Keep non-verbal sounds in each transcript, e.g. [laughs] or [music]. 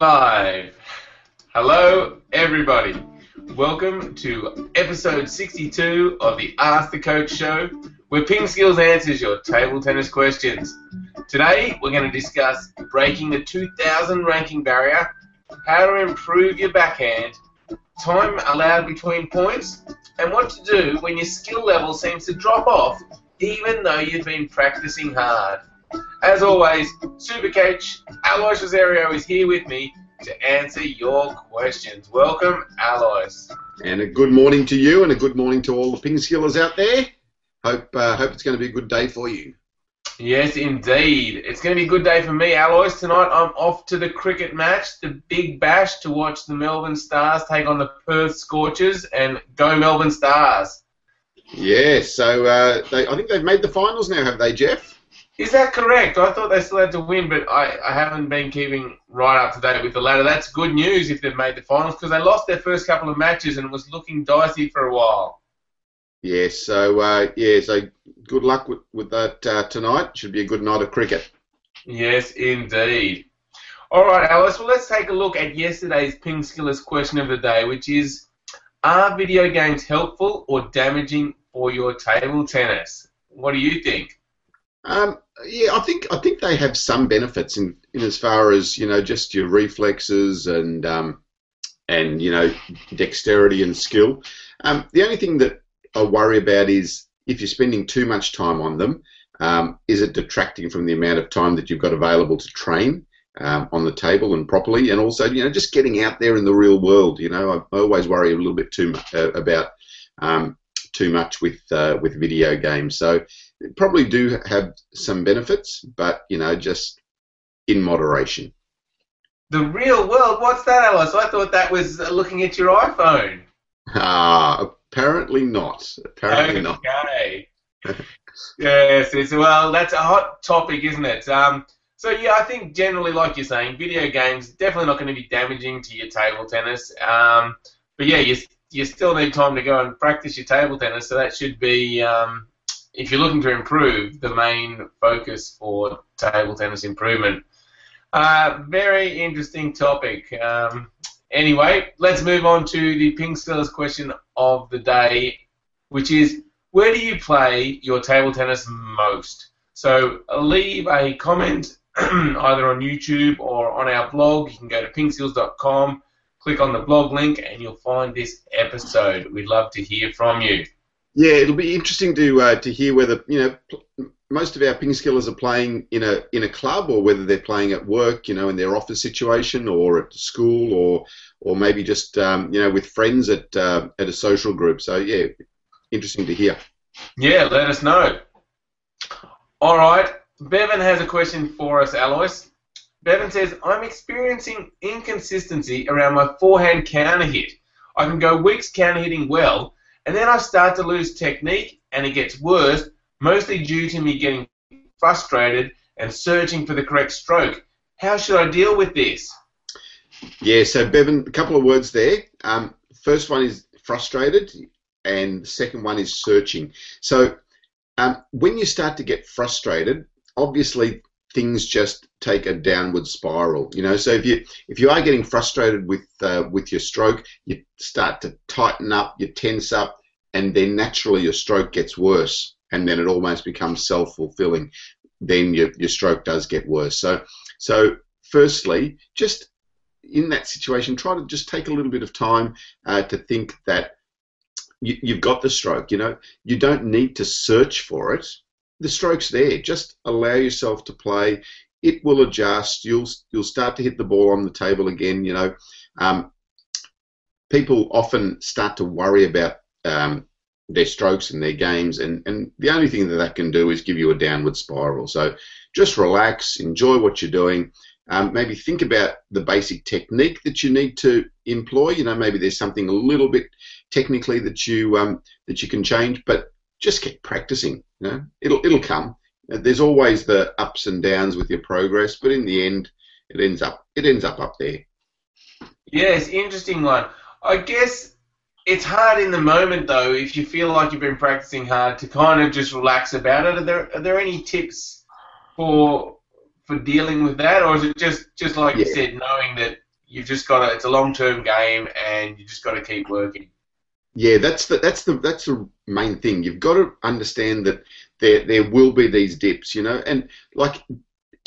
Live. Hello, everybody. Welcome to episode 62 of the Ask the Coach show, where Ping Skills answers your table tennis questions. Today, we're going to discuss breaking the 2000 ranking barrier, how to improve your backhand, time allowed between points, and what to do when your skill level seems to drop off even though you've been practicing hard. As always, Super Coach Alois Rosario is here with me to answer your questions. Welcome, Alois. And a good morning to you, and a good morning to all the ping skillers out there. Hope uh, hope it's going to be a good day for you. Yes, indeed. It's going to be a good day for me, Alois. Tonight I'm off to the cricket match, the Big Bash, to watch the Melbourne Stars take on the Perth Scorchers, and go Melbourne Stars. Yeah, so uh, they, I think they've made the finals now, have they, Jeff? Is that correct? I thought they still had to win, but I, I haven't been keeping right up to date with the ladder. That's good news if they've made the finals because they lost their first couple of matches and it was looking dicey for a while. Yeah, so uh, yeah, so good luck with with that uh, tonight. Should be a good night of cricket. Yes, indeed. All right, Alice. Well, let's take a look at yesterday's Ping Skillers question of the day, which is: Are video games helpful or damaging for your table tennis? What do you think? Um, yeah, I think I think they have some benefits in, in as far as you know just your reflexes and um, and you know dexterity and skill. Um, the only thing that I worry about is if you're spending too much time on them, um, is it detracting from the amount of time that you've got available to train um, on the table and properly, and also you know just getting out there in the real world. You know, I, I always worry a little bit too much uh, about um, too much with uh, with video games. So probably do have some benefits, but you know just in moderation. The real world? What's that, Alice? I thought that was uh, looking at your iPhone. Ah, apparently not. Apparently not. Okay. [laughs] yes, it's well. That's a hot topic, isn't it? Um, so yeah, I think generally, like you're saying, video games definitely not going to be damaging to your table tennis. Um, but yeah, you you still need time to go and practice your table tennis, so that should be, um, if you're looking to improve, the main focus for table tennis improvement. Uh, very interesting topic. Um, anyway, let's move on to the Ping question of the day, which is where do you play your table tennis most? So leave a comment [clears throat] either on YouTube or on our blog. You can go to pingskills.com click on the blog link and you'll find this episode. We'd love to hear from you. Yeah, it'll be interesting to uh, to hear whether you know most of our ping skillers are playing in a in a club or whether they're playing at work, you know, in their office situation or at school or or maybe just um, you know with friends at uh, at a social group. So yeah, interesting to hear. Yeah, let us know. All right, Bevan has a question for us, Alois. Bevan says, I'm experiencing inconsistency around my forehand counter hit. I can go weeks counter hitting well, and then I start to lose technique, and it gets worse, mostly due to me getting frustrated and searching for the correct stroke. How should I deal with this? Yeah, so Bevan, a couple of words there. Um, first one is frustrated, and second one is searching. So um, when you start to get frustrated, obviously things just take a downward spiral. You know, so if you if you are getting frustrated with uh, with your stroke, you start to tighten up, you tense up, and then naturally your stroke gets worse, and then it almost becomes self fulfilling. Then your your stroke does get worse. So so firstly, just in that situation, try to just take a little bit of time uh, to think that you, you've got the stroke. You know, you don't need to search for it the stroke's there. Just allow yourself to play. It will adjust. You'll you'll start to hit the ball on the table again. You know, um, people often start to worry about um, their strokes and their games, and, and the only thing that that can do is give you a downward spiral. So just relax, enjoy what you're doing. Um, maybe think about the basic technique that you need to employ. You know, maybe there's something a little bit technically that you um, that you can change, but just keep practicing. You know, it'll it'll come. There's always the ups and downs with your progress, but in the end, it ends up it ends up up there. Yes, interesting one. I guess it's hard in the moment though. If you feel like you've been practicing hard, to kind of just relax about it. Are there are there any tips for for dealing with that, or is it just just like yeah. you said, knowing that you've just got to, it's a long term game and you just got to keep working. Yeah, that's the that's the that's the main thing. You've got to understand that there there will be these dips, you know, and like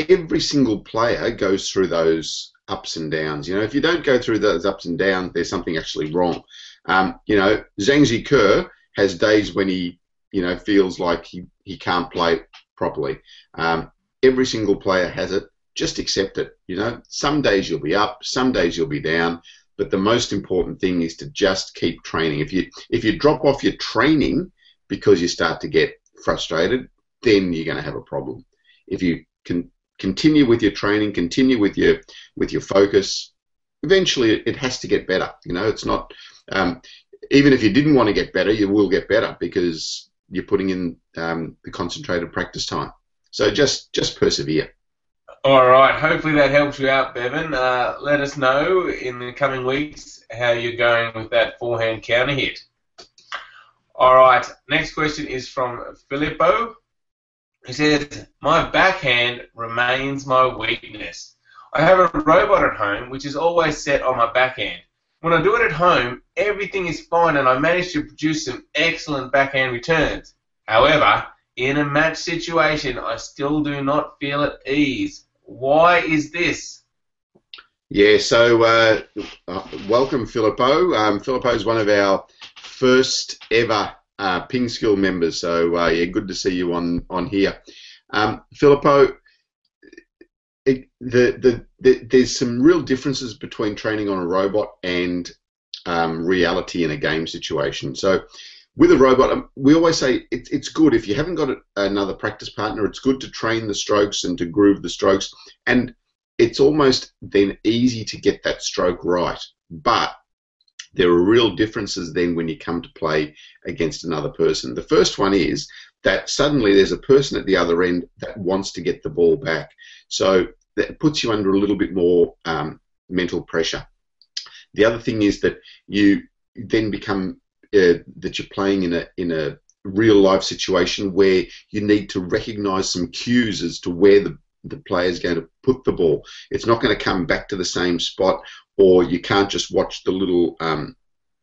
every single player goes through those ups and downs. You know, if you don't go through those ups and downs, there's something actually wrong. Um, you know, Zhang Jike has days when he, you know, feels like he, he can't play properly. Um, every single player has it. Just accept it. You know, some days you'll be up, some days you'll be down. But the most important thing is to just keep training. If you if you drop off your training because you start to get frustrated, then you're going to have a problem. If you can continue with your training, continue with your with your focus, eventually it has to get better. You know, it's not um, even if you didn't want to get better, you will get better because you're putting in um, the concentrated practice time. So just just persevere. All right. Hopefully that helps you out, Bevan. Uh, let us know in the coming weeks how you're going with that forehand counter hit. All right. Next question is from Filippo. He says, My backhand remains my weakness. I have a robot at home which is always set on my backhand. When I do it at home, everything is fine and I manage to produce some excellent backhand returns. However, in a match situation, I still do not feel at ease. Why is this? Yeah, so uh, uh, welcome, Filippo. Um, Filippo is one of our first ever uh, Ping Skill members, so uh, yeah, good to see you on on here. Um, Filippo, it, the, the, the, there's some real differences between training on a robot and um, reality in a game situation. So with a robot, um, we always say it, it's good if you haven't got another practice partner. It's good to train the strokes and to groove the strokes, and it's almost then easy to get that stroke right. But there are real differences then when you come to play against another person. The first one is that suddenly there's a person at the other end that wants to get the ball back. So that puts you under a little bit more um, mental pressure. The other thing is that you then become uh, that you're playing in a in a real life situation where you need to recognise some cues as to where the the player is going to put the ball. It's not going to come back to the same spot, or you can't just watch the little um,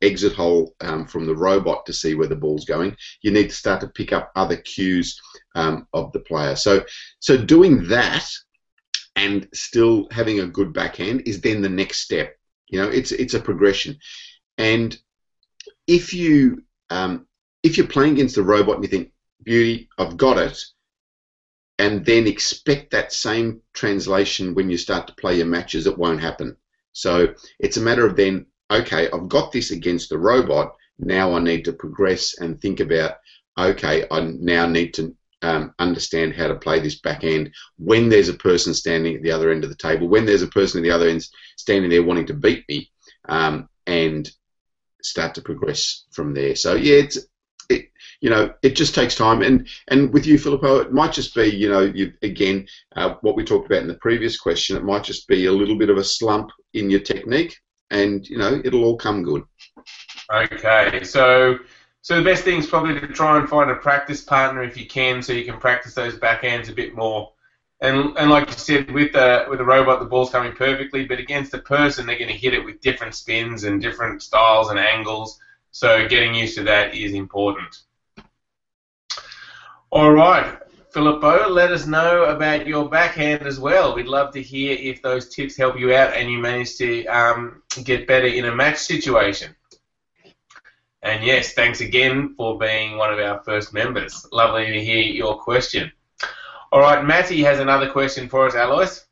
exit hole um, from the robot to see where the ball's going. You need to start to pick up other cues um, of the player. So, so doing that and still having a good backhand is then the next step. You know, it's it's a progression, and if you um, if you're playing against a robot and you think, "Beauty, I've got it," and then expect that same translation when you start to play your matches, it won't happen. So it's a matter of then, okay, I've got this against the robot. Now I need to progress and think about, okay, I now need to um, understand how to play this backhand when there's a person standing at the other end of the table, when there's a person at the other end standing there wanting to beat me, um, and start to progress from there. So yeah, it's it, you know, it just takes time. And and with you, Filippo, it might just be, you know, you, again, uh, what we talked about in the previous question. It might just be a little bit of a slump in your technique, and you know, it'll all come good. Okay, so so the best thing is probably to try and find a practice partner if you can, so you can practice those backhands a bit more. And and like you said, with the with the robot, the ball's coming perfectly, but against a person, they're going to hit it with different spins and different styles and angles. So getting used to that is important. All right, Filippo, let us know about your backhand as well. We'd love to hear if those tips help you out and you manage to um, get better in a match situation. And yes, thanks again for being one of our first members. Lovely to hear your question. All right, Matty has another question for us, Alois.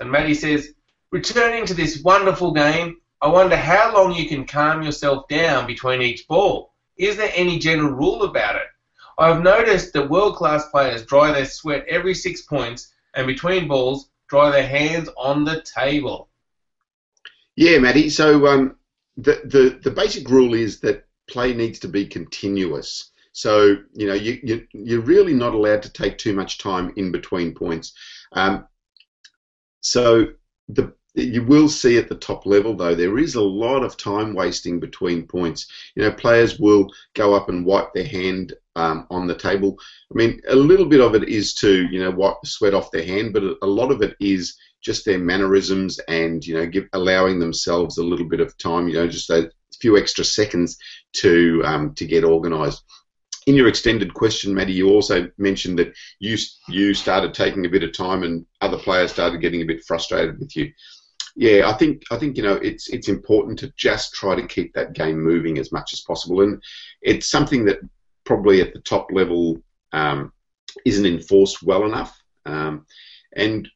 And Matty says, returning to this wonderful game, I wonder how long you can calm yourself down between each ball. Is there any general rule about it? I've noticed that world class players dry their sweat every six points and between balls dry their hands on the table. Yeah, Matty. So um, the, the, the basic rule is that play needs to be continuous. So you know you, you you're really not allowed to take too much time in between points. Um, so the you will see at the top level, though, there is a lot of time wasting between points. You know, players will go up and wipe their hand um, on the table. I mean, a little bit of it is to, you know, wipe the sweat off their hand, but a lot of it is just their mannerisms and you know give, allowing themselves a little bit of time, you know, just a few extra seconds to um, to get organised. In your extended question, Maddie, you also mentioned that you you started taking a bit of time and other players started getting a bit frustrated with you. Yeah, I think I think you know it's it's important to just try to keep that game moving as much as possible, and it's something that probably at the top level um, isn't enforced well enough. Um, and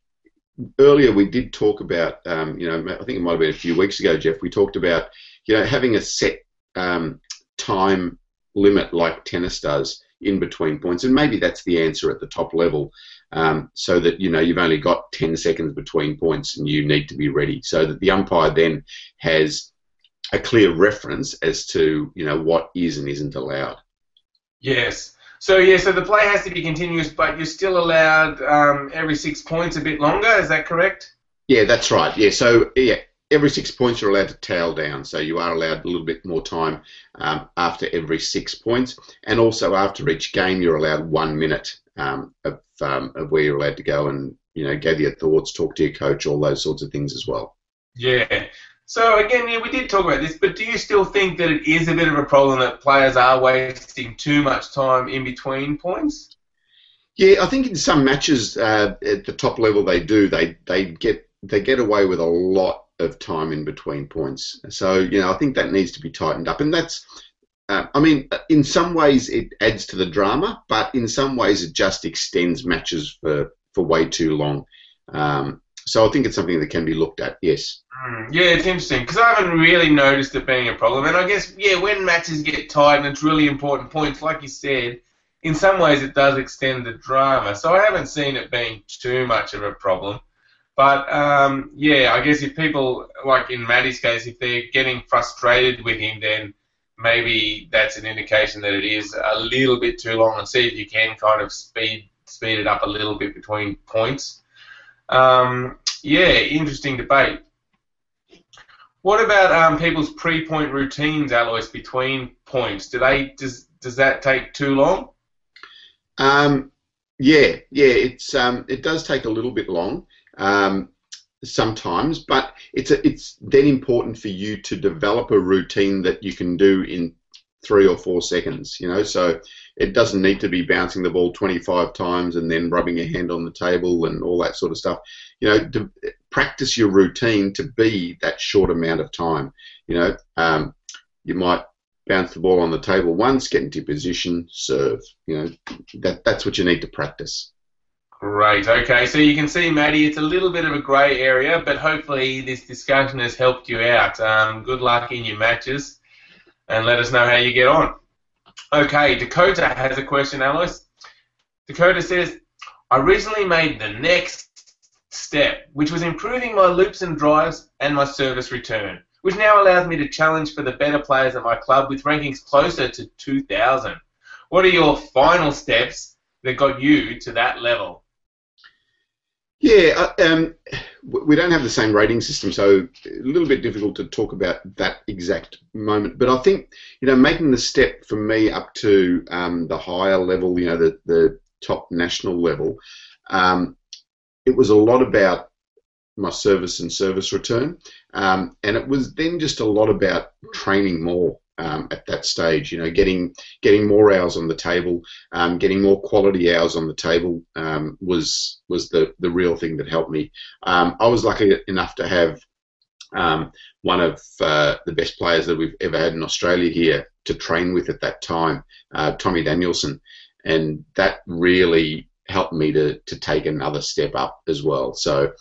earlier we did talk about, um, you know, I think it might have been a few weeks ago, Jeff. We talked about, you know, having a set um, time limit like tennis does in between points, and maybe that's the answer at the top level, um, so that you know you've only got 10 seconds between points and you need to be ready, so that the umpire then has a clear reference as to you know what is and isn't allowed. Yes. So yeah, so the play has to be continuous, but you're still allowed um, every six points a bit longer. Is that correct? Yeah, that's right. Yeah, so yeah, every six points you're allowed to tail down, so you are allowed a little bit more time um, after every six points, and also after each game you're allowed one minute um, of, um, of where you're allowed to go and you know gather your thoughts, talk to your coach, all those sorts of things as well. Yeah. So again, yeah, we did talk about this, but do you still think that it is a bit of a problem that players are wasting too much time in between points? Yeah, I think in some matches uh, at the top level they do. They they get they get away with a lot of time in between points. So you know, I think that needs to be tightened up, and that's. Uh, I mean, in some ways it adds to the drama, but in some ways it just extends matches for, for way too long. Um, so I think it's something that can be looked at. Yes. Mm, yeah, it's interesting because I haven't really noticed it being a problem, and I guess yeah, when matches get tight and it's really important points, like you said, in some ways it does extend the drama. So I haven't seen it being too much of a problem. But um, yeah, I guess if people like in Maddie's case, if they're getting frustrated with him, then maybe that's an indication that it is a little bit too long, and see if you can kind of speed speed it up a little bit between points. Um, yeah, interesting debate. What about um, people's pre-point routines, Alois, between points? Do they does does that take too long? Um, yeah, yeah, it's um, it does take a little bit long um, sometimes, but it's a, it's then important for you to develop a routine that you can do in three or four seconds. You know, so it doesn't need to be bouncing the ball 25 times and then rubbing your hand on the table and all that sort of stuff. You know, to practice your routine to be that short amount of time. You know, um, you might bounce the ball on the table once, get into position, serve. You know, that that's what you need to practice. Great. Okay, so you can see, Maddie, it's a little bit of a grey area, but hopefully this discussion has helped you out. Um, good luck in your matches, and let us know how you get on. Okay, Dakota has a question, Alice. Dakota says, I recently made the next step, which was improving my loops and drives and my service return, which now allows me to challenge for the better players at my club with rankings closer to 2,000. What are your final steps that got you to that level? Yeah, uh, um, we don't have the same rating system, so a little bit difficult to talk about that exact moment. But I think you know making the step for me up to um, the higher level, you know, the the top national level, um, it was a lot about my service and service return, um, and it was then just a lot about training more um, at that stage. You know, getting getting more hours on the table, um, getting more quality hours on the table um, was was the the real thing that helped me. Um, I was lucky enough to have um, one of uh, the best players that we've ever had in Australia here to train with at that time, uh, Tommy Danielson, and that really helped me to to take another step up as well. So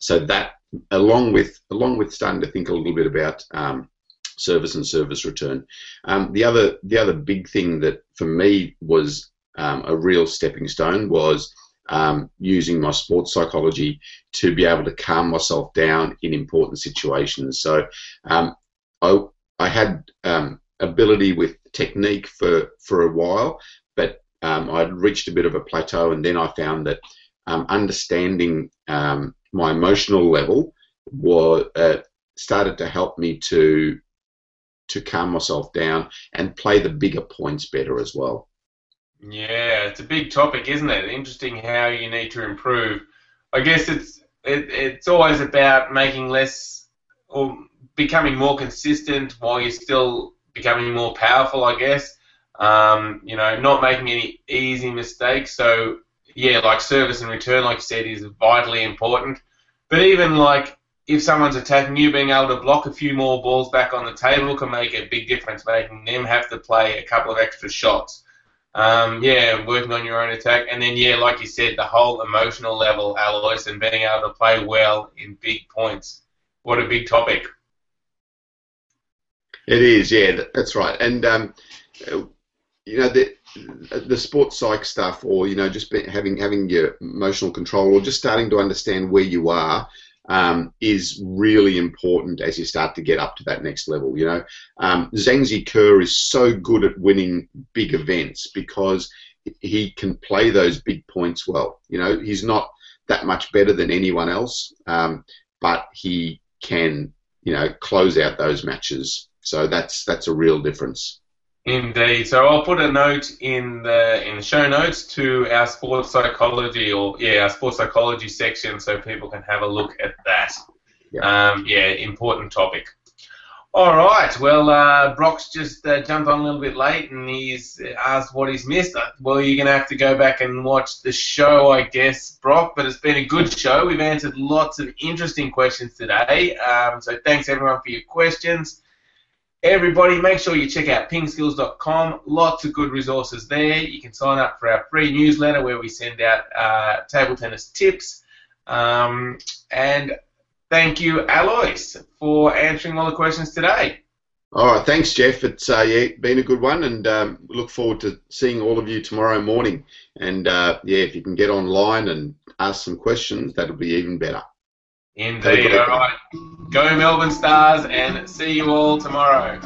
so that along with along with starting to think a little bit about um, service and service return. Um, the other the other big thing that for me was um, a real stepping stone was um, using my sports psychology to be able to calm myself down in important situations. So um, I I had um, ability with technique for for a while, but um, I'd reached a bit of a plateau, and then I found that understanding my emotional level was uh, started to help me to to calm myself down and play the bigger points better as well. Yeah, it's a big topic, isn't it? Interesting how you need to improve. I guess it's it, it's always about making less or becoming more consistent while you're still becoming more powerful, I guess. Um, you know, not making any easy mistakes. So yeah, like service and return, like you said, is vitally important. But even like if someone's attacking you, being able to block a few more balls back on the table can make a big difference, making them have to play a couple of extra shots. Um, yeah, working on your own attack, and then yeah, like you said, the whole emotional level, Alois, and being able to play well in big points. What a big topic. It is, yeah, that's right. And um, you know the the sports psych stuff, or you know just having having your emotional control, or just starting to understand where you are, um, is really important as you start to get up to that next level. You know, um, Zhang Jike is so good at winning big events because he can play those big points well. You know, he's not that much better than anyone else, um, but he can, you know, close out those matches. So that's that's a real difference. Indeed. So I'll put a note in the in the show notes to our sports psychology or yeah our sports psychology section so people can have a look at that. Yeah, um, yeah important topic. All right. Well, uh, Brock's just uh, jumped on a little bit late and he's asked what he's missed. Well, you're going to have to go back and watch the show, I guess, Brock. But it's been a good show. We've answered lots of interesting questions today. Um, so thanks everyone for your questions. Everybody, make sure you check out pingskills.com. Lots of good resources there. You can sign up for our free newsletter where we send out uh, table tennis tips. Um, and thank you, Alois, for answering all the questions today. All right, thanks, Jeff. It's uh, yeah, been a good one, and um, look forward to seeing all of you tomorrow morning. And uh, yeah, if you can get online and ask some questions, that'll be even better. Indeed. All right. Go Melbourne Stars and see you all tomorrow.